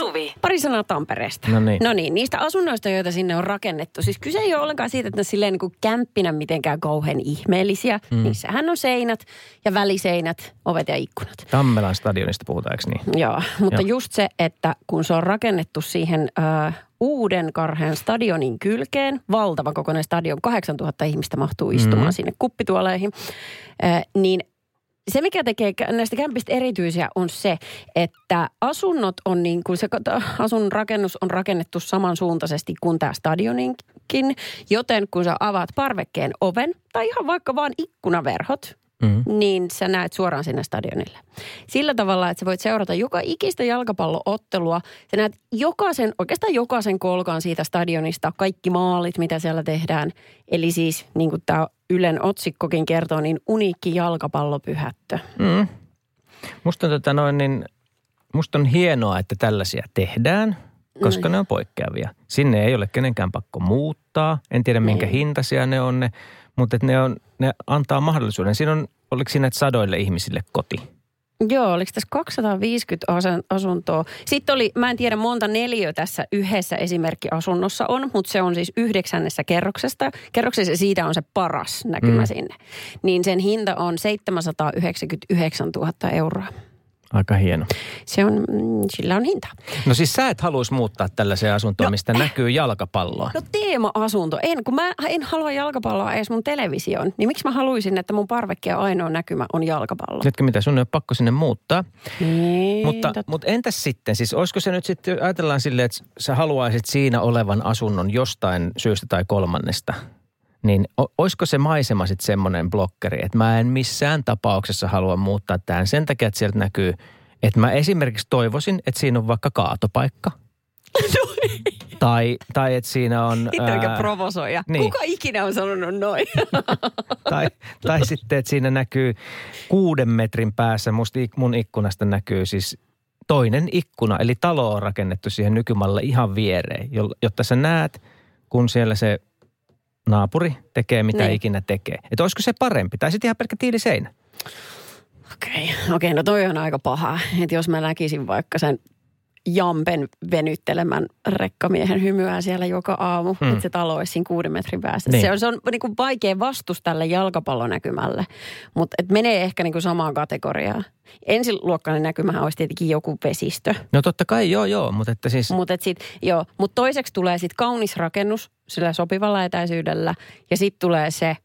Suvi. Pari sanaa Tampereesta. No niin. No niin, niistä asunnoista, joita sinne on rakennettu. Siis kyse ei ole ollenkaan siitä, että ne silleen niin kuin kämppinä mitenkään kauhean ihmeellisiä. Mm. Niissähän on seinät ja väliseinät, ovet ja ikkunat. Tammelan stadionista puhutaan, eikö niin? Joo, mutta Joo. just se, että kun se on rakennettu siihen ö, uuden karhean stadionin kylkeen, valtava kokoinen stadion, 8000 ihmistä mahtuu istumaan Mhm. sinne kuppituoleihin, ö, niin se, mikä tekee näistä kämpistä erityisiä, on se, että asunnot on niin kuin se asunnon rakennus on rakennettu samansuuntaisesti kuin tämä stadioninkin, joten kun sä avaat parvekkeen oven tai ihan vaikka vaan ikkunaverhot, Mm. niin sä näet suoraan sinne stadionille. Sillä tavalla, että sä voit seurata joka ikistä jalkapalloottelua. Sä näet jokaisen, oikeastaan jokaisen kolkan siitä stadionista, kaikki maalit, mitä siellä tehdään. Eli siis, niin kuin tämä Ylen otsikkokin kertoo, niin uniikki jalkapallopyhättö. Mm. Musta on, tota noin, niin, musta on hienoa, että tällaisia tehdään, koska No ne on poikkeavia. Sinne ei ole kenenkään pakko muuttaa. En tiedä, minkä Niin. hintaisia ne on ne, mutta ne, on, ne antaa mahdollisuuden. Siinä on, oliko siinä sadoille ihmisille koti? Joo, oliko tässä 250 asen- asuntoa? Sitten oli, mä en tiedä monta neliö tässä yhdessä esimerkkiasunnossa on, mutta se on siis yhdeksännessä kerroksesta. Kerroksessa siitä on se paras näkymä mm. sinne. Niin sen hinta on 799 000 euroa. Aika hieno. Se on, mm, sillä on hinta. No siis sä et haluaisi muuttaa tällaiseen asuntoon, No, mistä näkyy jalkapalloa. No teema-asunto. En, kun mä en halua jalkapalloa edes mun televisioon. Niin miksi mä haluaisin, että mun parvekkeen ainoa näkymä on jalkapallo? Tiedätkö mitä, sun ei ole pakko sinne muuttaa. Niin, Mutta, totta. mutta entäs sitten, siis olisiko se nyt sitten, ajatellaan silleen, että sä haluaisit siinä olevan asunnon jostain syystä tai kolmannesta, niin olisiko se maisema sitten semmoinen blokkeri, että mä en missään tapauksessa halua muuttaa tähän sen takia, että sieltä näkyy, että mä esimerkiksi toivoisin, että siinä on vaikka kaatopaikka. tai, tai että siinä on... Itse oikein provosoija. niin. Kuka ikinä on sanonut noin? tai, tai sitten, että siinä näkyy kuuden metrin päässä, musta ik- mun ikkunasta näkyy siis toinen ikkuna, eli talo on rakennettu siihen nykymalle ihan viereen, jo- jotta sä näet, kun siellä se naapuri tekee mitä Niin. ikinä tekee. Että olisiko se parempi? Tai sitten ihan pelkkä tiiliseinä. Okei, okay. okay, no toi on aika paha. Että jos mä näkisin vaikka sen Jampen venyttelemän rekkamiehen hymyä siellä joka aamu, Mm. että se talo olisi siinä kuuden metrin päässä. Niin. Se on, se on niin kuin vaikea vastus tälle jalkapallonäkymälle, mutta et menee ehkä niin kuin samaan kategoriaan. Ensiluokkainen näkymähän olisi tietenkin joku vesistö, No totta kai, joo joo, mutta että siis... mutta sit, joo, mut toiseksi tulee sitten kaunis rakennus sillä sopivalla etäisyydellä ja sitten tulee se,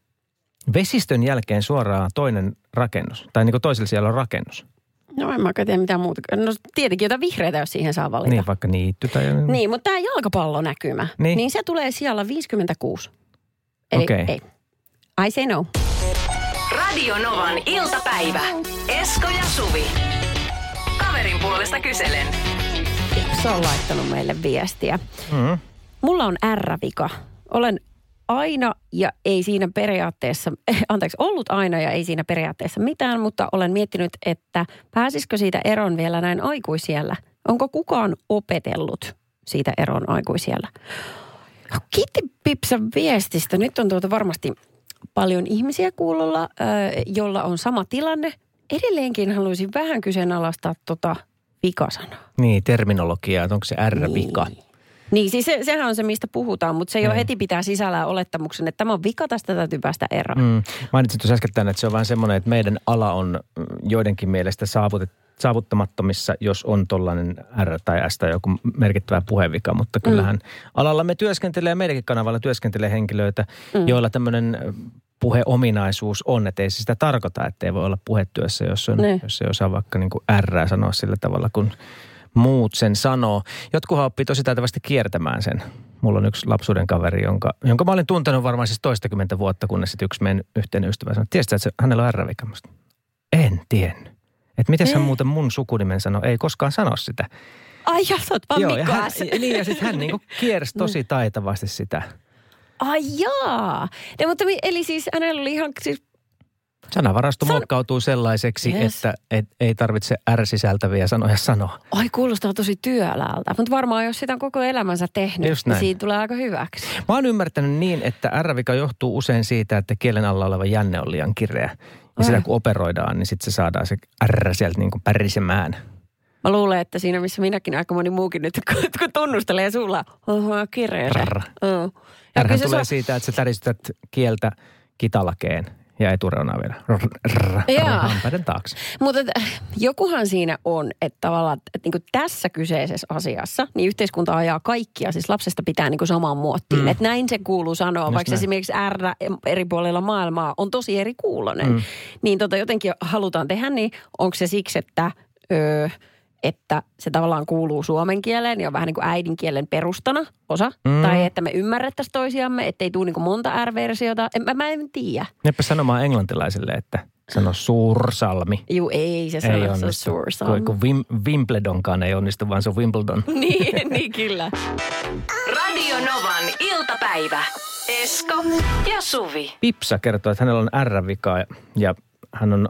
Vesistön jälkeen suoraan toinen rakennus, tai niin kuin toisella siellä on rakennus. no en mä oikein tiedä mitään muuta. No tietenkin jotain vihreitä, jos siihen saa valita. Niin, vaikka niitty tai... Niin, mutta tämä jalkapallonäkymä, Niin. niin. niin se tulee siellä 56. Eli Okei. ei. I say no. Radio Novan iltapäivä. Esko ja Suvi. Kaverin puolesta kyselen. Se on laittanut meille viestiä. Mm. Mulla on R-vika. Olen aina ja ei siinä periaatteessa, anteeksi, ollut aina ja ei siinä periaatteessa mitään, mutta olen miettinyt, että pääsisikö siitä eron vielä näin aikuisiellä? Onko kukaan opetellut siitä eron aikuisiellä? Kiitti Pipsa viestistä. Nyt on tuota varmasti paljon ihmisiä kuulolla, jolla on sama tilanne. Edelleenkin haluaisin vähän kyseenalaistaa tota vikasanaa. Niin, terminologiaa, että onko se R-vika. Niin. Niin, siis se, sehän on se, mistä puhutaan, mutta se jo Niin. heti pitää sisällään olettamuksen, että tämä on vika, tästä täytyy päästä eroon. Mm. Mainitsit tuossa äsken, että se on vähän semmoinen, että meidän ala on mm, joidenkin mielestä saavutet, saavuttamattomissa, jos on tollainen R tai S tai joku merkittävä puhevika, mutta kyllähän alalla me työskentelee, meidänkin kanavalla työskentelee henkilöitä, mm. joilla tämmöinen puheominaisuus on, että ei se sitä tarkoita, että ei voi olla puhetyössä, jos, on, Ne. jos ei osaa vaikka niin kuin R sanoa sillä tavalla, kun muut sen sanoo. Jotkuhan oppii tosi taitavasti kiertämään sen. Mulla on yksi lapsuuden kaveri, jonka, jonka mä olin tuntenut varmaan siis toistakymmentä vuotta, kunnes sitten yksi meidän yhteinen ystävä sanoi, tiesitkö, että hänellä on sanoin, En tiennyt. Että miten hän Ei. muuten mun sukunimen sanoi, ei koskaan sano sitä. Ai ja sä oot vaan ja Mikko hän, niin, ja sitten hän niinku kiersi tosi taitavasti sitä. Ai jaa. Ne, mutta eli siis hänellä oli ihan siis, Sanavarasto San- muokkautuu sellaiseksi, Yes. että et, ei tarvitse R-sisältäviä sanoja sanoa. ai kuulostaa tosi työläältä. Mutta varmaan jos sitä on koko elämänsä tehnyt, Just niin siitä tulee aika hyväksi. Mä oon ymmärtänyt niin, että R-vika johtuu usein siitä, että kielen alla oleva jänne on liian kireä. Ja sitä kun operoidaan, niin sitten se saadaan se R sieltä niin kuin pärisemään. Mä luulen, että siinä missä minäkin aika moni muukin nyt, kun, tunnustelee sulla, oho. Oh. Ärhän kyllä se tulee so- siitä, että sä täristytät kieltä kitalakeen ja etureunaa vielä. Hampaiden taakse. Mutta jokuhan siinä on, että tavallaan että niin tässä kyseisessä asiassa, niin yhteiskunta ajaa kaikkia, siis lapsesta pitää niin samaan muottiin. Mm. Että näin se kuuluu sanoa, Just vaikka näin. esimerkiksi R eri puolilla maailmaa on tosi eri kuulonen. Mm. Niin tota jotenkin halutaan tehdä, niin onko se siksi, että... Öö, että se tavallaan kuuluu suomen kieleen ja on vähän niin kuin äidinkielen perustana osa. Mm. Tai että me ymmärrettäisiin toisiamme, ettei tule niin kuin monta R-versiota. En, mä, mä en tiedä. Neppä sanomaan englantilaisille, että sano suursalmi. Juu, ei se Ei sano, se on onnistu. suursalmi. Kun, kun Wim, Wimbledonkaan ei onnistu, vaan se on Wimbledon. niin, niin kyllä. Radio Novan iltapäivä. Esko ja Suvi. Pipsa kertoo, että hänellä on R-vika ja, ja hän on,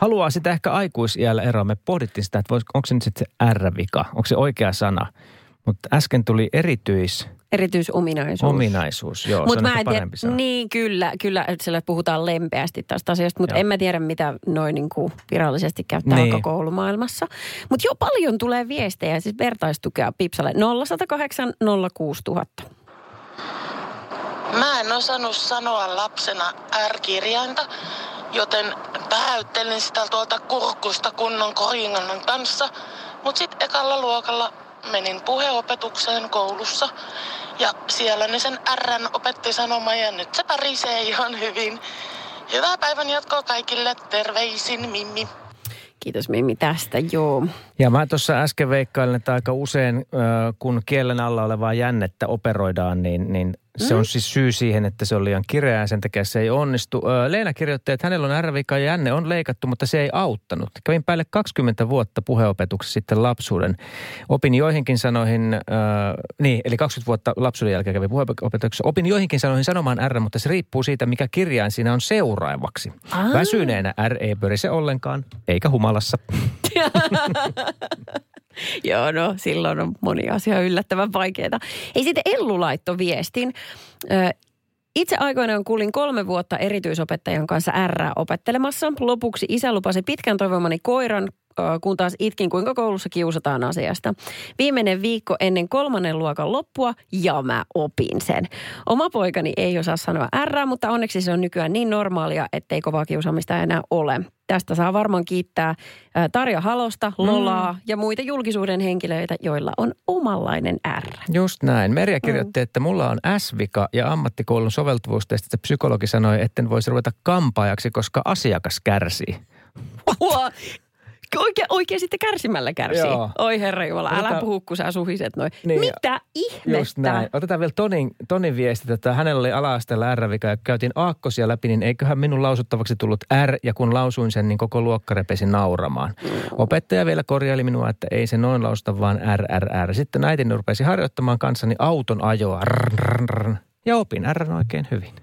haluaa sitä ehkä aikuisiällä eroa. Me pohdittiin sitä, että vois, onko se nyt sitten se R-vika, onko se oikea sana. Mutta äsken tuli erityisominaisuus. Erityisominaisuus. Joo, Mut se on mä en tiedä, parempi sana. niin kyllä, kyllä, että siellä puhutaan lempeästi tästä asiasta, mutta Joo. en mä tiedä, mitä noin niin kuin virallisesti käyttää Niin. niin. alkokoulumaailmassa. Mutta jo paljon tulee viestejä, siis vertaistukea Pipsalle 0108 06000. Mä en osannut sanoa lapsena R-kirjainta, joten pähäyttelin sitä tuolta kurkusta kunnon koringannan kanssa. Mut sit ekalla luokalla menin puheopetukseen koulussa ja siellä ne sen Rn opetti sanomaan ja nyt se pärisee ihan hyvin. Hyvää päivän jatkoa kaikille, terveisin Mimmi. Kiitos Mimmi tästä, joo. Ja mä tuossa äsken veikkailin, että aika usein kun kielen alla olevaa jännettä operoidaan, niin, niin se on siis syy siihen, että se on liian kireää sen takia se ei onnistu. Leena kirjoitti, että hänellä on R-vika ja jänne on leikattu, mutta se ei auttanut. Kävin päälle 20 vuotta puheopetuksessa sitten lapsuuden. Opin joihinkin sanoihin, äh, niin eli 20 vuotta lapsuuden jälkeen kävin puheopetuksessa. Opin joihinkin sanoihin sanomaan R, mutta se riippuu siitä, mikä kirjain siinä on seuraavaksi. Aa. Väsyneenä R ei pörise ollenkaan, eikä humalassa. Joo, no silloin on moni asia yllättävän vaikeaa. Ei sitten Ellu laitto viestin. Itse aikoinaan kuulin kolme vuotta erityisopettajan kanssa R opettelemassa. Lopuksi isä lupasi pitkän toivomani koiran, kun taas itkin kuinka koulussa kiusataan asiasta. Viimeinen viikko ennen kolmannen luokan loppua ja mä opin sen. Oma poikani ei osaa sanoa R, mutta onneksi se on nykyään niin normaalia, ettei kovaa kiusaamista enää ole. Tästä saa varmaan kiittää Tarja Halosta, Lolaa mm. ja muita julkisuuden henkilöitä, joilla on omanlainen R. Just näin. Merja kirjoitti, mm. että mulla on S-vika ja ammattikoulun soveltuvuustestistä psykologi sanoi, etten voisi ruveta kampaajaksi, koska asiakas kärsii. Apua. Oikein, oikein sitten kärsimällä kärsii. Joo. Oi herra Jumala, älä Otetaan- puhu, kun sä suhiset noin. Niin, Mitä ihmettä? Just näin. Otetaan vielä Tonin, Tonin viesti, että hänellä oli ala-asteella R-vika ja käytiin aakkosia läpi, niin eiköhän minun lausuttavaksi tullut R ja kun lausuin sen, niin koko luokka repesi nauramaan. Opettaja vielä korjaili minua, että ei se noin lausuta, vaan RRR. Sitten äitini rupesi harjoittamaan kanssani auton ajoa. Rrn, rrn. Ja opin R oikein hyvin.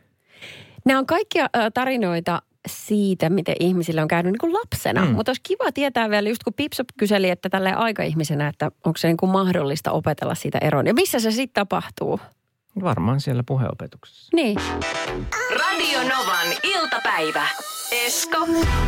Nämä on kaikkia tarinoita siitä, miten ihmisillä on käynyt niin kuin lapsena. Mm. Mutta olisi kiva tietää vielä, just kun Pipsa kyseli, että tälle aikaihmisenä, että onko se niin kuin mahdollista opetella siitä eroon. Ja missä se sitten tapahtuu? Varmaan siellä puheopetuksessa. Niin. Radio Novan iltapäivä. Esko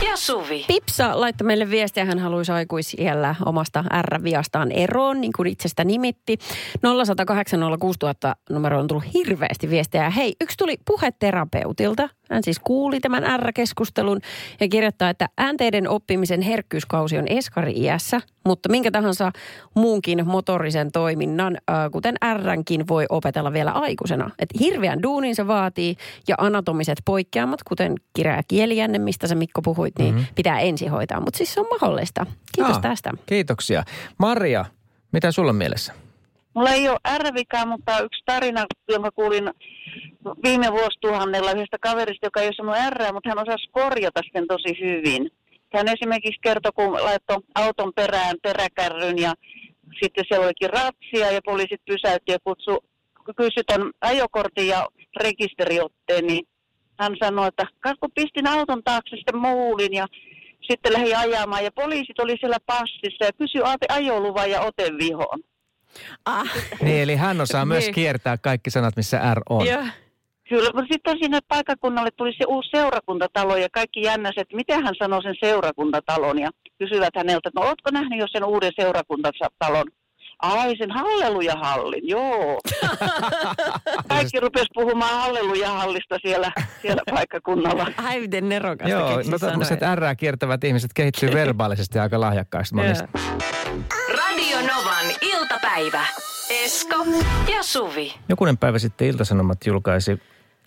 ja Suvi. Pipsa laittoi meille viestiä, hän haluaisi aikuisiellä omasta R-viastaan eroon, niin kuin itsestä nimitti. 0108 06000 numero on tullut hirveästi viestejä. Hei, yksi tuli puheterapeutilta. Hän siis kuuli tämän R-keskustelun ja kirjoittaa, että äänteiden oppimisen herkkyyskausi on eskari-iässä, mutta minkä tahansa muunkin motorisen toiminnan, äh, kuten Rnkin, voi opetella vielä aikuisena. Et hirveän duunin se vaatii ja anatomiset poikkeamat, kuten kireä kielijänne, mistä sä Mikko puhuit, niin mm-hmm. pitää ensin hoitaa. Mutta siis se on mahdollista. Kiitos Aa, tästä. Kiitoksia. Maria, mitä sulla on mielessä? Mulla ei ole ärvikaa, mutta yksi tarina, jonka kuulin viime vuosituhannella yhdestä kaverista, joka ei ole sanonut R, mutta hän osasi korjata sen tosi hyvin. Hän esimerkiksi kertoi, kun laittoi auton perään peräkärryn ja sitten siellä olikin ratsia ja poliisit pysäytti ja kutsu, kysyi ton ajokortin ja rekisteriotteen, niin hän sanoi, että kun pistin auton taakse sitten muulin ja sitten lähdin ajamaan ja poliisit oli siellä passissa ja kysyi ajoluvan ja otevihon. Ah, Niin, eli hän osaa myös Niin. kiertää kaikki sanat, missä R on. ja. Kyllä, mutta sitten sinne paikakunnalle tuli se uusi seurakuntatalo ja kaikki jännäset, että miten hän sanoo sen seurakuntatalon ja kysyvät häneltä, että no ootko nähnyt jo sen uuden seurakuntatalon? Ai sen hallelujahallin, joo. Kaikki rupes puhumaan hallelujahallista siellä, siellä paikkakunnalla. Ai miten nerokasta Joo, no tämmöiset R kiertävät ihmiset kehittyy verbaalisesti aika lahjakkaasti monista. Radio Novan iltapäivä. Esko ja Suvi. Jokunen päivä sitten Iltasanomat julkaisi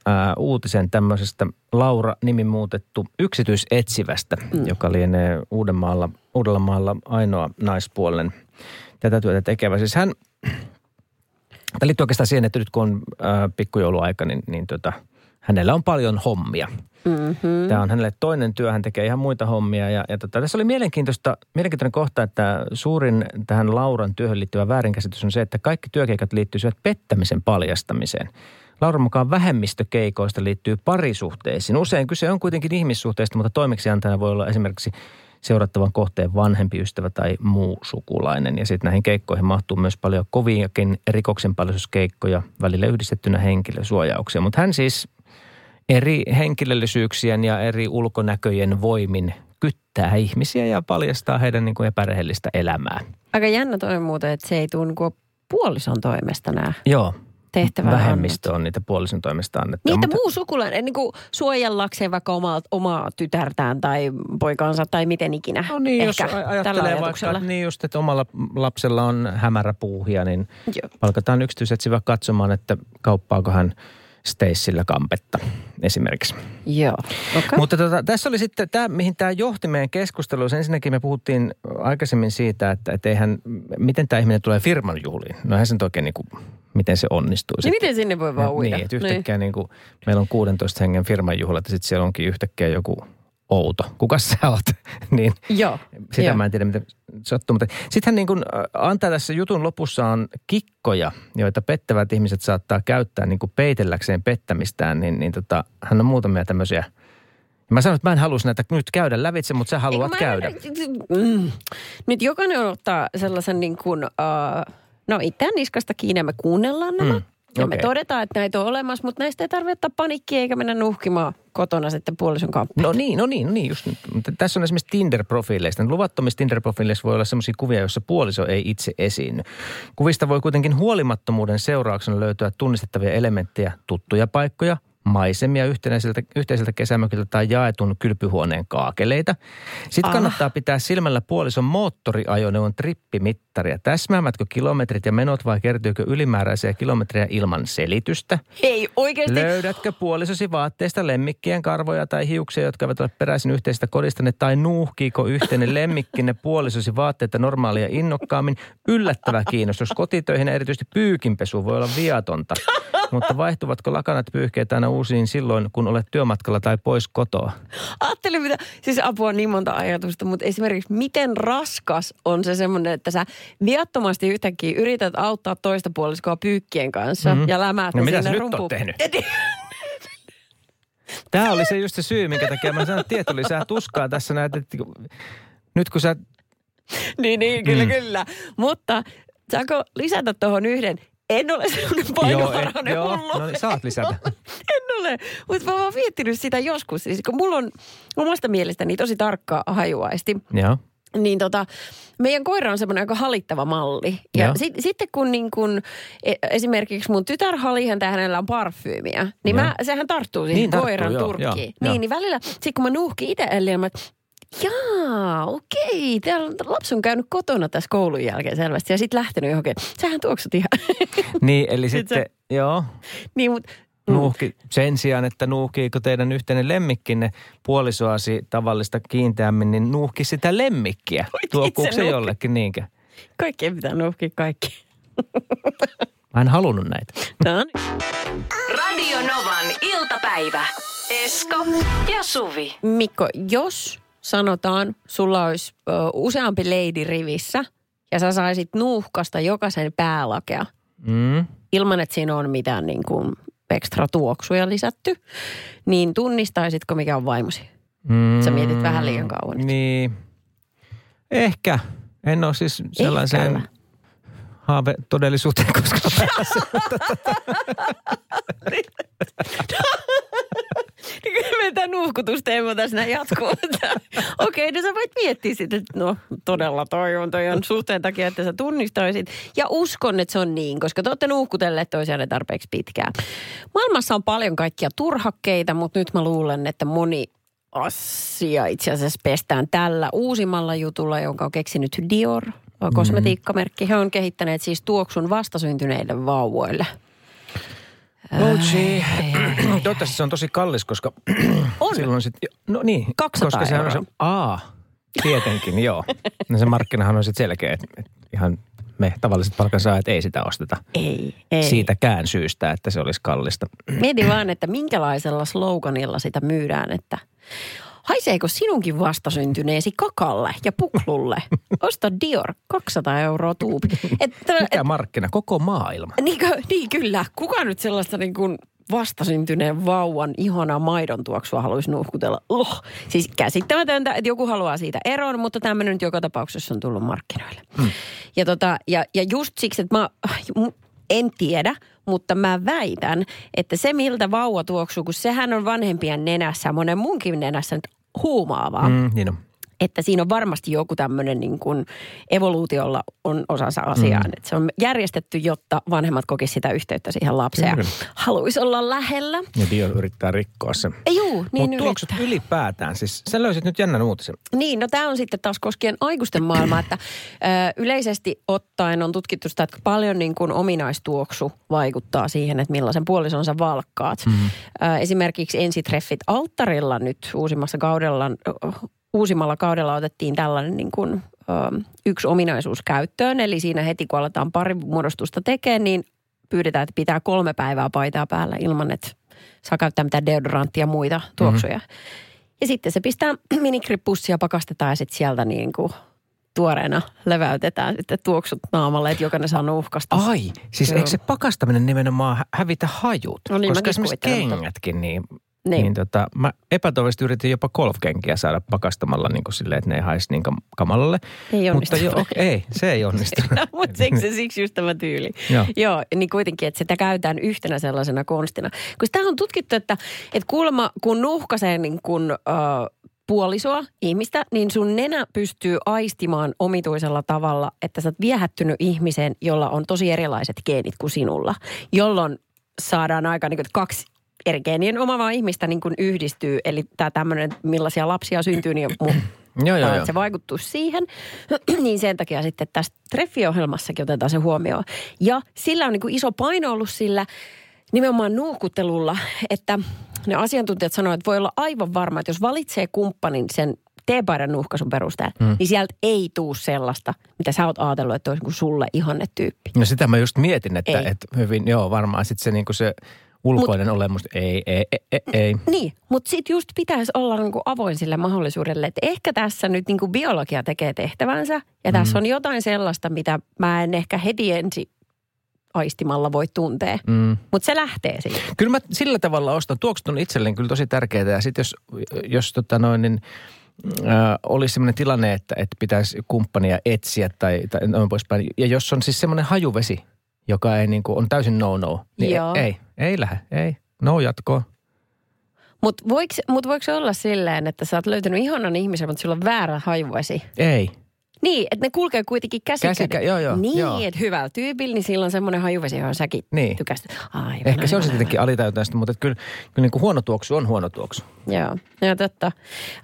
ää, uutisen tämmöisestä Laura nimi muutettu yksityisetsivästä, mm. joka lienee Uudenmaalla, Uudellamaalla ainoa naispuolen tätä työtä tekevä. Siis hän, tämä liittyy oikeastaan siihen, että nyt kun on ää, pikkujouluaika, niin, niin tota, hänellä on paljon hommia. Mm-hmm. Tämä on hänelle toinen työ, hän tekee ihan muita hommia. Ja, ja tota, tässä oli mielenkiintoista, mielenkiintoinen kohta, että suurin tähän Lauran työhön liittyvä väärinkäsitys on se, että kaikki työkeikat liittyisivät pettämisen paljastamiseen. Lauran mukaan vähemmistökeikoista liittyy parisuhteisiin. Usein kyse on kuitenkin ihmissuhteista, mutta toimeksiantajana voi olla esimerkiksi seurattavan kohteen vanhempi ystävä tai muu sukulainen. Ja sitten näihin keikkoihin mahtuu myös paljon koviakin rikoksenpaljauskeikkoja, välillä yhdistettynä henkilösuojauksia. Mutta hän siis eri henkilöllisyyksien ja eri ulkonäköjen voimin kyttää ihmisiä ja paljastaa heidän niin kuin epärehellistä elämää. Aika jännä toi muuten, että se ei tule niin puolison toimesta nämä Joo, tehtävä vähemmistö on niitä puolison toimesta annettuja. Niitä mutta- muu sukulainen, niin kuin suojellakseen vaikka omaa, omaa tytärtään tai poikaansa tai miten ikinä. No niin, jos Ehkä tällä ajattelee vaikka, että niin just, että omalla lapsella on hämärä puuhia, niin Joo. palkataan yksityisetsivä katsomaan, että kauppaako hän Stacella kampetta esimerkiksi. Joo, okay. Mutta tota, tässä oli sitten tämä, mihin tämä johti meidän keskusteluun. Ensinnäkin me puhuttiin aikaisemmin siitä, että et eihän, miten tämä ihminen tulee firman juhliin. No eihän se nyt oikein niin kuin, miten se onnistuu. niin sitten. miten sinne voi vaan uida? Niin, että yhtäkkiä niin. kuin, meillä on 16 hengen firman juhlat ja sitten siellä onkin yhtäkkiä joku outo. Kuka sä oot? niin Joo. sitä Joo. mä en tiedä, miten sattuu. Mutta sitten niin kuin äh, antaa tässä jutun lopussa on kikkoja, joita pettävät ihmiset saattaa käyttää niin kuin peitelläkseen pettämistään. Niin, niin tota, hän on muutamia tämmöisiä. Mä sanoin, että mä en halusi näitä nyt käydä lävitse, mutta sä haluat mä- käydä. Mm. Nyt jokainen ottaa sellaisen niin kuin, uh, no itseään niskasta kiinni ja me kuunnellaan nämä. Mm, Ja me okei. todetaan, että näitä on olemassa, mutta näistä ei tarvitse ottaa panikkia eikä mennä nuhkimaan kotona sitten puolison kauppa. No niin, no niin, no niin, just tässä on esimerkiksi Tinder-profiileista. Luvattomissa Tinder-profiileissa voi olla sellaisia kuvia, joissa puoliso ei itse esiinny. Kuvista voi kuitenkin huolimattomuuden seurauksena löytyä tunnistettavia elementtejä, tuttuja paikkoja, maisemia yhteiseltä, yhteiseltä kesämökiltä tai jaetun kylpyhuoneen kaakeleita. Sitten Ah. kannattaa pitää silmällä puolison moottoriajoneuvon trippimittaria. Täsmäävätkö kilometrit ja menot vai kertyykö ylimääräisiä kilometrejä ilman selitystä? Ei oikeasti. Löydätkö puolisosi vaatteista lemmikkien karvoja tai hiuksia, jotka eivät ole peräisin yhteisestä kodistanne, tai nuuhkiiko yhteinen lemmikkinne puolisosi vaatteita normaalia innokkaammin? Yllättävä kiinnostus kotitöihin ja erityisesti pyykinpesu voi olla viatonta. Mutta vaihtuvatko lakanat pyyhkeet aina uusiin silloin, kun olet työmatkalla tai pois kotoa? Ajattelin mitä, siis apua on niin monta ajatusta, mutta esimerkiksi miten raskas on se semmoinen, että sä viattomasti yhtäkkiä yrität auttaa toista puoliskoa pyykkien kanssa mm-hmm. ja lämäät No sinne sä nyt rumpuun. oot tehnyt? Tämä oli se just se syy, minkä takia mä sanoin, että tieto lisää tuskaa tässä näet, että nyt kun sä niin, niin, kyllä, Mm. kyllä. Mutta saako lisätä tuohon yhden? En ole semmoinen painoharainen joo, hullu. no niin, saat lisätä. En ole, mutta mä oon vaan miettinyt sitä joskus. Siis kun mulla on omasta mielestäni tosi tarkka hajuaisti, Joo. niin tota, meidän koira on semmoinen aika halittava malli. Ja Joo. sit, sitten kun niin kun, e, esimerkiksi mun tytär halihan tää hänellä on parfyymiä, niin Joo. mä, sehän tarttuu siihen Niin tarttuu, koiran joo, turkkiin. joo, niin, joo. niin välillä, sit kun mä nuuhkin itse Elliä, mä Jaa, okei. Täällä on- lapsi on käynyt kotona tässä koulun jälkeen selvästi ja sitten lähtenyt johonkin. Sähän tuoksut ihan. Niin, eli Sit sitten, joo, niin, mutta nuuhki, sen sijaan, että nuuhkiiko teidän yhteinen lemmikkinne puolisoasi tavallista kiinteämmin, niin nuuhki sitä lemmikkiä. Tuokkuuko se jollekin niinkö? kaikkien pitää nuuhkia kaikki. Mä en halunnut näitä. No niin. Radio Novan iltapäivä. Esko ja Suvi. Mikko, jos sanotaan, sulla olisi ö, useampi leidi rivissä ja sä saisit nuuhkasta jokaisen päälakea Mm. ilman, että siinä on mitään niin kuin ekstra tuoksuja lisätty, niin tunnistaisitko mikä on vaimosi? Mm. Sä mietit vähän liian kauan nyt. Niin. Ehkä. En ole siis sellaiseen haave todellisuuteen koskaan pääse. Nuhkutusteema tässä näin jatkuu. Okei, no sä voit miettiä sitten, että no todella toi on toi on suhteen takia, että sä tunnistaisit. Ja uskon, että se on niin, koska te olette nuhkutelleet toisiaan tarpeeksi pitkään. Maailmassa on paljon kaikkia turhakkeita, mutta nyt mä luulen, että moni asia itse asiassa pestään tällä uusimmalla jutulla, jonka on keksinyt Dior, kosmetiikkamerkki. He on kehittäneet siis tuoksun vastasyntyneille vauvoille. Ouchi. Toivottavasti se on tosi kallis, koska On. silloin sit, no niin, 200 koska sehän on se, aa, tietenkin, joo. No se markkinahan on sitten selkeä, että että ihan me tavalliset palkansaajat ei sitä osteta Ei, ei. siitäkään syystä, että se olisi kallista. Mieti vaan, että minkälaisella sloganilla sitä myydään, että haiseeko sinunkin vastasyntyneesi kakalle ja puklulle? Osta Dior 200 euroa tuubi. Että, Mikä markkina? Koko maailma. Niinkö, niin kyllä. Kuka nyt sellaista niin kuin vastasyntyneen vauvan ihanaa maidon tuoksua haluaisi nuhkutella? Oh, siis käsittämätöntä, että joku haluaa siitä eroon, mutta tämmöinen nyt joka tapauksessa on tullut markkinoille. Hmm. Ja, tota, ja, ja just siksi, että mä en tiedä, mutta mä väitän, että se miltä vauva tuoksuu, kun sehän on vanhempien nenässä, monen munkin nenässä nyt huumaavaa. Mm, niin on. Että siinä on varmasti joku tämmöinen niin kuin evoluutiolla on osansa asiaan. Mm. Että se on järjestetty, jotta vanhemmat kokisivat sitä yhteyttä siihen lapseen. Kyllä. Haluaisi olla lähellä. Ja Dior yrittää rikkoa sen. Juu, niin Mutta tuoksut ylipäätään, siis sä löysit nyt jännän uutisen. Niin, no tämä on sitten taas koskien aikuisten maailmaa, että ö, yleisesti ottaen on tutkittu sitä, että paljon niin kuin ominaistuoksu vaikuttaa siihen, että millaisen puolisonsa valkkaat. Mm-hmm. Ö, esimerkiksi ensitreffit alttarilla nyt uusimmassa kaudella, uusimmalla kaudella otettiin tällainen niin kuin, ö, yksi ominaisuus käyttöön. Eli siinä heti kun aletaan parimuodostusta tekemään, niin pyydetään, että pitää kolme päivää paitaa päällä ilman, että saa käyttää mitään deodoranttia ja muita tuoksuja. Mm-hmm. Ja sitten se pistää minikrippussia, pakastetaan ja sitten sieltä niin kuin tuoreena leväytetään sitten tuoksut naamalle, että jokainen saa nuhkasta. Ai, siis Joo. eikö se pakastaminen nimenomaan hä- hävitä hajut? No niin, Koska esimerkiksi kengätkin, niin, Niin. niin. tota, mä epätoivisesti yritin jopa golfkenkiä saada pakastamalla niin kuin silleen, että ne ei haisi niin kam- kamalalle. Ei onnistu. Mutta joo, ei, se ei onnistu. No, mutta se siksi just tämä tyyli. Joo. Joo, niin kuitenkin, että sitä käytetään yhtenä sellaisena konstina. Kun sitä on tutkittu, että, että kuulemma kun nuhkaisee niin kun, ö, puolisoa, ihmistä, niin sun nenä pystyy aistimaan omituisella tavalla, että sä oot viehättynyt ihmiseen, jolla on tosi erilaiset geenit kuin sinulla. Jolloin saadaan aika niin kuin, kaksi eri geenien omaavaa ihmistä niin kuin yhdistyy. Eli tämä tämmöinen, millaisia lapsia syntyy, niin mu- joo, joo, se vaikuttuu siihen. niin sen takia sitten tässä treffiohjelmassakin otetaan se huomioon. Ja sillä on niin kuin iso paino ollut sillä nimenomaan nuukuttelulla, että ne asiantuntijat sanoivat, että voi olla aivan varma, että jos valitsee kumppanin sen teepaidan nuhkaisun perusteella, hmm. niin sieltä ei tuu sellaista, mitä sä oot ajatellut, että olisi niin sulle ihanne tyyppi. No sitä mä just mietin, että, Ei. että hyvin, joo, varmaan sitten se, niin kuin se ulkoinen Mut, olemus, ei, ei, ei, ei, ei. Niin, mutta sitten just pitäisi olla niinku avoin sille mahdollisuudelle, että ehkä tässä nyt niinku biologia tekee tehtävänsä ja mm. tässä on jotain sellaista, mitä mä en ehkä heti ensi aistimalla voi tuntea. Mm. Mutta se lähtee siitä. Kyllä mä sillä tavalla ostan. Tuoksut on itselleen kyllä tosi tärkeää. Ja sitten jos, jos tota noin, niin, äh, olisi sellainen tilanne, että, että pitäisi kumppania etsiä tai, tai noin poispäin. Ja jos on siis semmoinen hajuvesi, joka ei niin kuin, on täysin no-no, niin Joo. ei, ei, ei lähde, ei. No jatkoa. Mutta voiko, mut voiko se olla silleen, että sä oot löytänyt ihanan ihmisen, mutta sulla on väärä hajuvesi? Ei. Niin, että ne kulkee kuitenkin käsikädessä. Käsikä- joo, joo, Niin, joo. että hyvällä tyypillä, niin silloin semmoinen hajuvesi, johon säkin Niin. tykästyt. Aivan, Ehkä se on aivan, tietenkin alitäytäistä, mutta kyllä, kyllä niin kuin huono tuoksu on huono tuoksu. Joo, joo totta.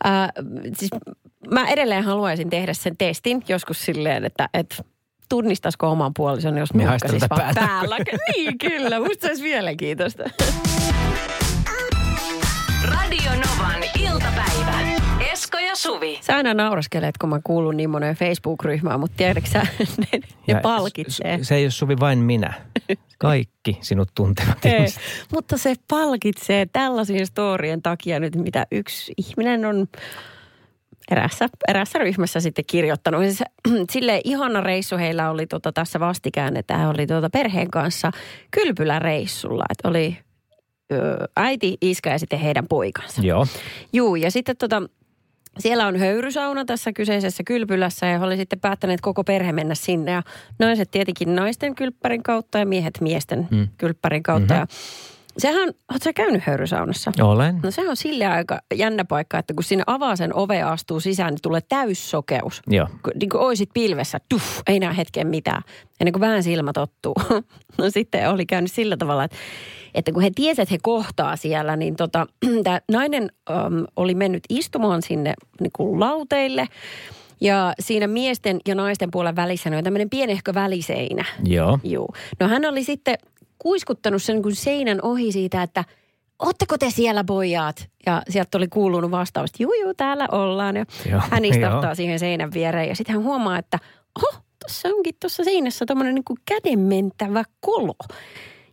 Äh, siis mä edelleen haluaisin tehdä sen testin joskus silleen, että, että tunnistaisiko oman puolison, jos Niin nuhkasis haistella vaan päätä. päällä. niin, kyllä. Musta se olisi mielenkiintoista. Radio Novan iltapäivä. Esko ja Suvi. Sä aina nauraskelet, kun mä kuulun niin moneen Facebook-ryhmään, mutta tiedätkö sä, ne, ne Ja palkitsee. Se, se ei ole Suvi vain minä. Kaikki sinut tuntevat Ei, mutta se palkitsee tällaisien storien takia nyt, mitä yksi ihminen on erässä, erässä ryhmässä sitten kirjoittanut. Siis, silleen ihana reissu heillä oli tota tässä vastikään, että hän oli tota perheen kanssa kylpyläreissulla. Että oli ö, äiti, iskä ja sitten heidän poikansa. Joo. Juu, ja sitten tota, siellä on höyrysauna tässä kyseisessä kylpylässä ja he oli sitten päättäneet koko perhe mennä sinne. Ja naiset tietenkin naisten kylppärin kautta ja miehet miesten mm. kylppärin kautta. Mm-hmm. Ja sehän, ootko sä käynyt höyrysaunassa? Olen. No se on sille aika jännä paikka, että kun sinne avaa sen ove ja astuu sisään, niin tulee täyssokeus. Joo. Kun, niin kuin oisit pilvessä, tuff, ei näe hetken mitään. Ennen kuin vähän silmä tottuu. no sitten oli käynyt sillä tavalla, että, että kun he tiesivät, että he kohtaa siellä, niin tota, tämä nainen äm, oli mennyt istumaan sinne niin kuin lauteille. Ja siinä miesten ja naisten puolen välissä on tämmöinen pienehkö väliseinä. Joo. Joo. No hän oli sitten kuiskuttanut sen kuin seinän ohi siitä, että Ootteko te siellä pojat? Ja sieltä oli kuulunut vastaus, että juu, juu, täällä ollaan. Ja Joo, hän istahtaa joo. siihen seinän viereen ja sitten hän huomaa, että oho, tuossa onkin tuossa seinässä tämmöinen niin kädenmentävä kolo.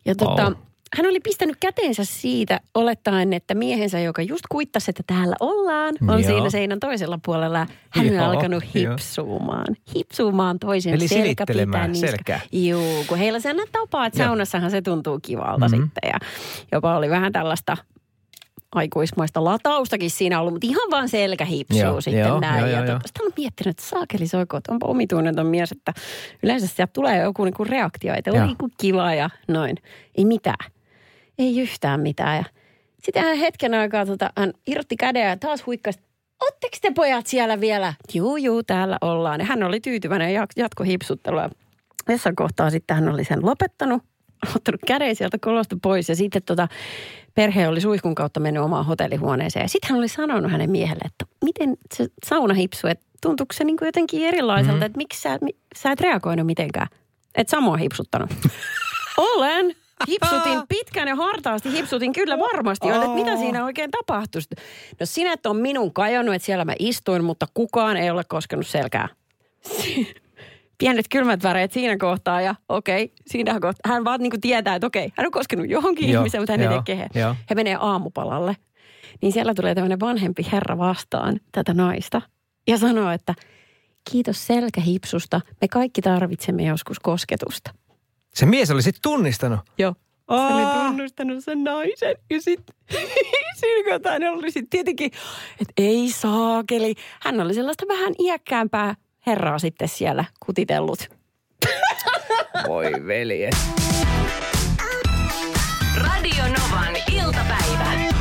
Ja tota, Oh. Hän oli pistänyt käteensä siitä olettaen, että miehensä, joka just kuittasi, että täällä ollaan, on Joo. siinä seinän toisella puolella. Hän Joo, alkanut joo. hipsuumaan. Hipsuumaan toisen Eli silittelemään niska- selkää. Joo, kun heillä sellainen tapa, että Joo. saunassahan se tuntuu kivalta Mhm. sitten. Ja jopa oli vähän tällaista aikuismaista lataustakin siinä ollut, mutta ihan vaan selkähipsuu Joo, sitten joo, näin. joo, ja joo. Sitten olen miettinyt, että saakeli soiko, että onpa omituinen ton mies, että yleensä sieltä tulee joku niinku reaktio, että oli niinku kiva ja noin. Ei mitään. Ei yhtään mitään. Ja sitten hän hetken aikaa tota, hän irrotti käden ja taas huikkasi, Ootteko te pojat siellä vielä? Juu, juu, täällä ollaan. Ja hän oli tyytyväinen ja jatko hipsuttelua. Jossain kohtaa sitten hän oli sen lopettanut, ottanut käden sieltä kolosta pois ja sitten tota, perhe oli suihkun kautta mennyt omaan hotellihuoneeseen. Ja sitten hän oli sanonut hänen miehelle, että miten se sauna hipsuu, että tuntuuko se niin jotenkin erilaiselta, mm-hmm. että miksi sä, sä et reagoinut mitenkään. Et samoa hipsuttanut. Olen. Hipsutin pitkään ja hartaasti hipsutin kyllä varmasti. Olen, että mitä siinä oikein tapahtui? No sinä et ole minun kajonnut, että siellä mä istuin, mutta kukaan ei ole koskenut selkää. Pienet kylmät väreet siinä kohtaa ja okei, siinä kohtaa. Hän vaan niin kuin tietää, että okei, hän on koskenut johonkin Joo, ihmiseen, mutta hän ei joo, tee kehen. joo. He menee aamupalalle. Niin siellä tulee tämmöinen vanhempi herra vastaan tätä naista ja sanoo, että kiitos selkähipsusta. Me kaikki tarvitsemme joskus kosketusta. Se mies oli sitten tunnistanut. Joo. Se oli tunnustanut sen naisen. Ja sitten oli sitten tietenkin, että ei saakeli. Hän oli sellaista vähän iäkkäämpää herraa sitten siellä kutitellut. Voi veljet. Radio Novan iltapäivä.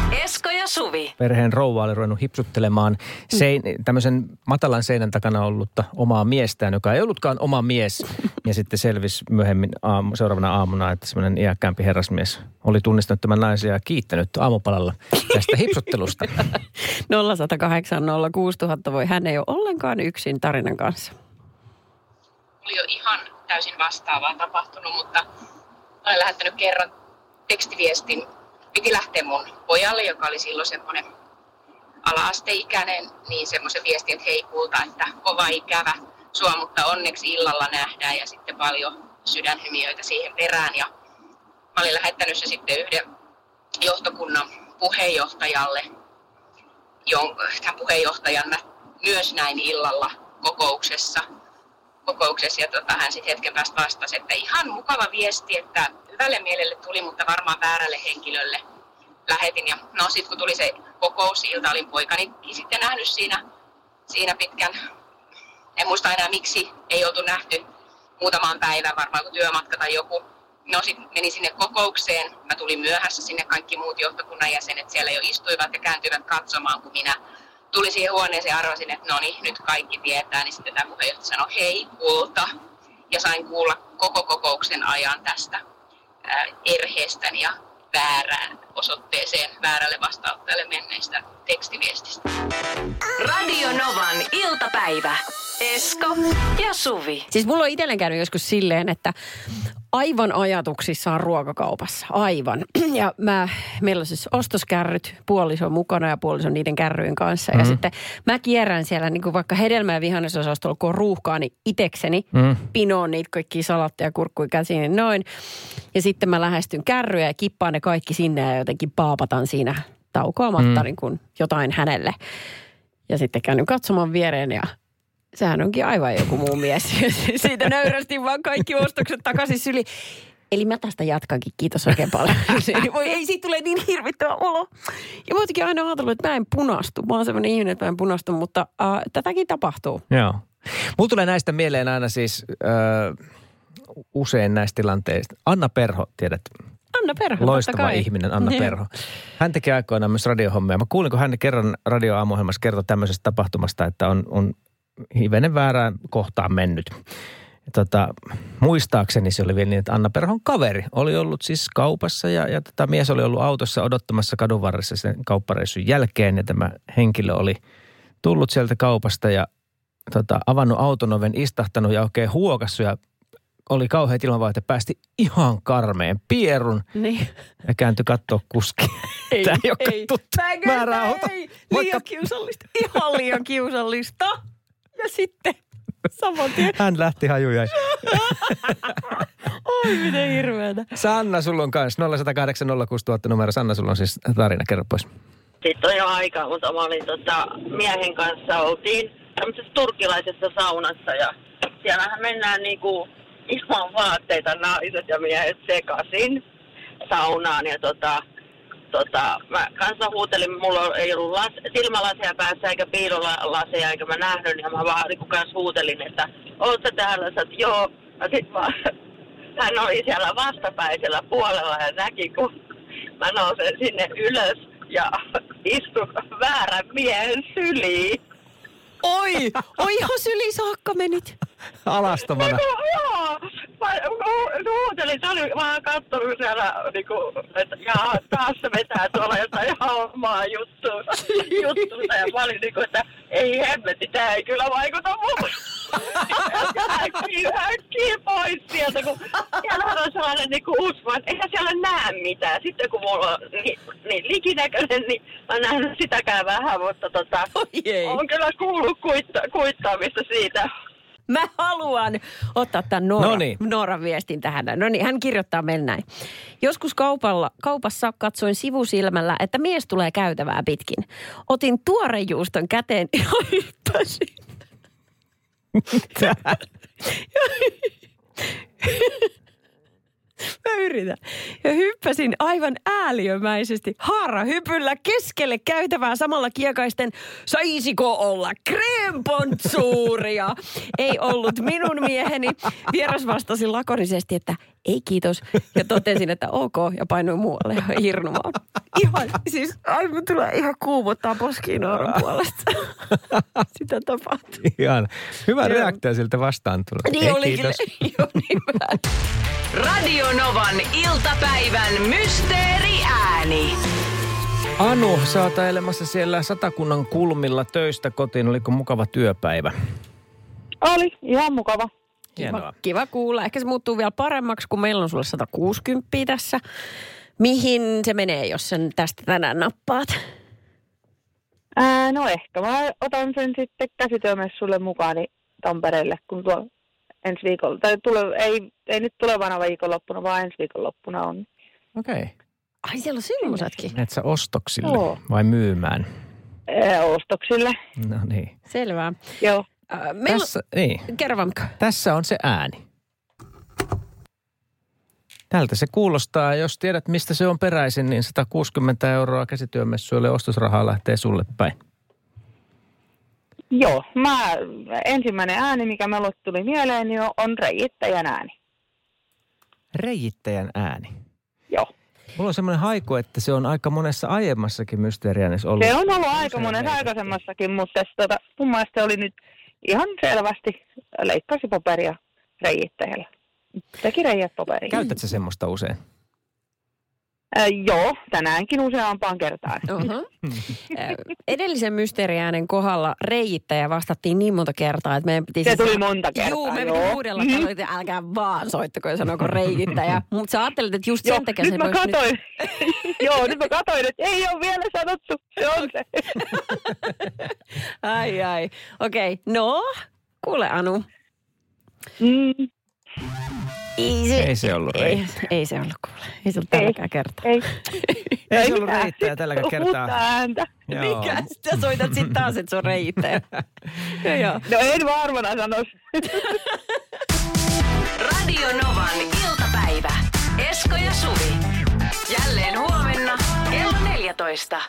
Ja Suvi. Perheen rouva oli ruvennut hipsuttelemaan sein, tämmöisen matalan seinän takana ollutta omaa miestään, joka ei ollutkaan oma mies. Ja sitten selvisi myöhemmin aamu, seuraavana aamuna, että semmoinen iäkkäämpi herrasmies oli tunnistanut tämän naisen ja kiittänyt aamupalalla tästä hipsuttelusta. 0108 06000 voi hän ei ole ollenkaan yksin tarinan kanssa. oli jo ihan täysin vastaavaa tapahtunut, mutta olen lähettänyt kerran tekstiviestin. Piti lähteä mun pojalle, joka oli silloin semmoinen ala-asteikäinen, niin semmoisen viestin, että hei kulta, että kova ikävä sua, mutta onneksi illalla nähdään ja sitten paljon sydänhymiöitä siihen perään. Ja mä olin lähettänyt se sitten yhden johtokunnan puheenjohtajalle, jon- tämän puheenjohtajan mä myös näin illalla kokouksessa kokouksessa ja tota, hän sitten hetken päästä vastasi, että ihan mukava viesti, että hyvälle mielelle tuli, mutta varmaan väärälle henkilölle lähetin. Ja no sitten kun tuli se kokousilta, olin poikani sitten nähnyt siinä, siinä pitkän, en muista enää miksi ei oltu nähty muutamaan päivään, varmaan joku työmatka tai joku. No sitten meni sinne kokoukseen, mä tulin myöhässä sinne, kaikki muut johtokunnan jäsenet siellä jo istuivat ja kääntyivät katsomaan, kun minä tulin siihen huoneeseen ja arvasin, että no niin, nyt kaikki tietää, niin sitten tämä puheenjohtaja sanoi, hei kulta. Ja sain kuulla koko kokouksen ajan tästä erheestäni ja väärään osoitteeseen, väärälle vastaanottajalle menneistä tekstiviestistä. Radio Novan iltapäivä. Esko ja Suvi. Siis mulla on itselleen käynyt joskus silleen, että aivan ajatuksissaan ruokakaupassa. Aivan. Ja mä, meillä on siis ostoskärryt, puoliso on mukana ja puoliso niiden kärryjen kanssa. Mm. Ja sitten mä kierrän siellä niin kuin vaikka hedelmä- ja vihannesosastolla, kun on ruuhkaa, niin itekseni mm. pinoon niitä kaikkia salatteja, kurkkuja käsiin, niin noin. Ja sitten mä lähestyn kärryjä ja kippaan ne kaikki sinne ja jotenkin paapatan siinä taukoamatta mm. niin kuin jotain hänelle. Ja sitten käännyn katsomaan viereen ja sehän onkin aivan joku muu mies. Siitä nöyrästin vaan kaikki ostokset takaisin syli. Eli mä tästä jatkankin. Kiitos oikein paljon. Voi ei, siitä tulee niin hirvittävä olo. Ja mä oon aina ajatellut, että mä en punastu. Mä oon sellainen ihminen, että mä en punastu, mutta äh, tätäkin tapahtuu. Joo. Mulla tulee näistä mieleen aina siis äh, usein näistä tilanteista. Anna Perho, tiedät, Anna Perho, loistava totta kai. ihminen, Anna Niin. Perho. Hän teki aikoinaan myös radiohommia. Mä kuulin, kun hän kerran radioaamuohjelmassa kertoi tämmöisestä tapahtumasta, että on, on hivenen väärään kohtaan mennyt. Tota, muistaakseni se oli vielä niin, että Anna Perhon kaveri oli ollut siis kaupassa ja, ja tota, mies oli ollut autossa odottamassa kadun varressa sen kauppareissun jälkeen ja tämä henkilö oli tullut sieltä kaupasta ja tota, avannut auton oven, istahtanut ja oikein huokassu ja oli ilmanvaiheet ja päästi ihan karmeen pierun Niin. ja kääntyi katsoa kuski. Ei, Tämä ei ole ei. määrä auto. ei. Moikka. Liian kiusallista. Ihan liian kiusallista. Ja sitten saman tien. Hän lähti hajuja. Oi, miten hirveätä. Sanna, sulla on kanssa 0108 06000 numero. Sanna, sulla on siis tarina. Kerro pois. Sitten on jo aikaa, mutta mä olin tota, miehen kanssa, oltiin tämmöisessä turkilaisessa saunassa ja siellähän mennään niinku ilman vaatteita naiset ja miehet sekaisin saunaan ja tota, tota, mä kanssa huutelin, mulla ei ollut las, silmälaseja päässä eikä piilolaseja eikä mä nähnyt, ja mä vaan niin kanssa huutelin, että oot sä täällä, sä joo. Ja sit vaan, hän oli siellä vastapäisellä puolella ja näki, kun mä nousen sinne ylös ja istun väärän miehen syliin. Oi, oi ihan syli saakka menit. Alastomana. Joo, joo. Mä hu- huutelin, se oli vaan kattonut siellä, niinku, että jaa, taas se vetää tuolla jotain ihan omaa juttua, juttuunsa. Ja mä olin niinku, että ei hemmetti, tää ei kyllä vaikuta muuhun. Äkkiä, äkkiä pois sieltä, kun siellähän on sellainen niinku usva, että eihän siellä näe mitään. Sitten kun mulla on niin, niin likinäköinen, niin mä nähnyt sitäkään vähän, mutta tota, on kyllä kuullut kuitta, kuittaamista siitä. Mä haluan ottaa tämän Noora, Noniin. Nooran viestin tähän. No niin, hän kirjoittaa meille näin. Joskus kaupalla, kaupassa katsoin sivusilmällä, että mies tulee käytävää pitkin. Otin tuorejuuston käteen ja hyppäsin. Mä yritän. Ja hyppäsin aivan ääliömäisesti haarahypyllä keskelle käytävää samalla kiekaisten, saisiko olla krempontsuuria? Ei ollut minun mieheni. Vieras vastasi lakonisesti, että ei kiitos. Ja totesin, että ok, ja painoin muualle ja hirnumaan. Ihan, siis aivan tulee ihan kuumottaa poskiin puolesta. Sitä tapahtuu. Ihan hyvä reaktio siltä vastaan tullut. Niin Ei, olikin. kiitos. Joo, niin. Radio Novan iltapäivän mysteeriääni. Anu, sä oot ajelemassa siellä satakunnan kulmilla töistä kotiin. Oliko mukava työpäivä? Oli ihan mukava. Hienoa. Kiva kuulla. Ehkä se muuttuu vielä paremmaksi, kun meillä on sulle 160 tässä. Mihin se menee, jos sen tästä tänään nappaat? Ää, no ehkä mä otan sen sitten käsityömessulle mukaan Tampereelle, kun tuo ensi viikolla, tai tule, ei, ei nyt tulevana viikonloppuna, vaan ensi viikonloppuna on. Okei. Okay. Ai siellä on silmusatkin. Menet sä ostoksille Joo. vai myymään? Ää, ostoksille, No niin. Selvä. joo. Äh, meillä Tässä, niin. Kerro vaan. Tässä on se ääni. Tältä se kuulostaa. Jos tiedät, mistä se on peräisin, niin 160 euroa käsityömessuille ostosrahaa lähtee sulle päin. Joo, mä, ensimmäinen ääni, mikä minulle tuli mieleen, niin on, reijittäjän ääni. Reijittäjän ääni. Joo. Mulla on semmoinen haiku, että se on aika monessa aiemmassakin mysteeriäänessä ollut. Se on ollut aika monessa aikaisemmassakin, mutta tota, mun mielestä se oli nyt ihan selvästi leikkasi paperia reijittäjällä. Teki reijät paperiin. Käytät sä semmoista usein? Äh, joo, tänäänkin useampaan kertaan. Uh-huh. Edellisen mysteeriäänen kohdalla reijittäjä vastattiin niin monta kertaa, että meidän piti... Se siis- tuli monta kertaa, Juu, me piti joo. huudella, Mhm. että älkää vaan soittako ja sanoko reijittäjä. Mutta sä ajattelit, että just Joo, sen takia nyt se mä katoin. Joo, nyt mä katoin, että ei ole vielä sanottu. Se on se. Ai ai. Okei, okay. no, kuule Anu. Mm, Ei se, Ei se ollut ei, ei se ollut kuule. Ei se ollut Ei. tälläkään kertaa. ei. Ei se ollut reijittäjä tälläkään kertaa. ääntä. Joo. Mikä? Sitten soitat sitten taas, että se on reijittäjä. joo, joo. No en varmana sanoisi. Radio Novan iltapäivä. Esko ja Suvi. Jälleen huomenna kello 14.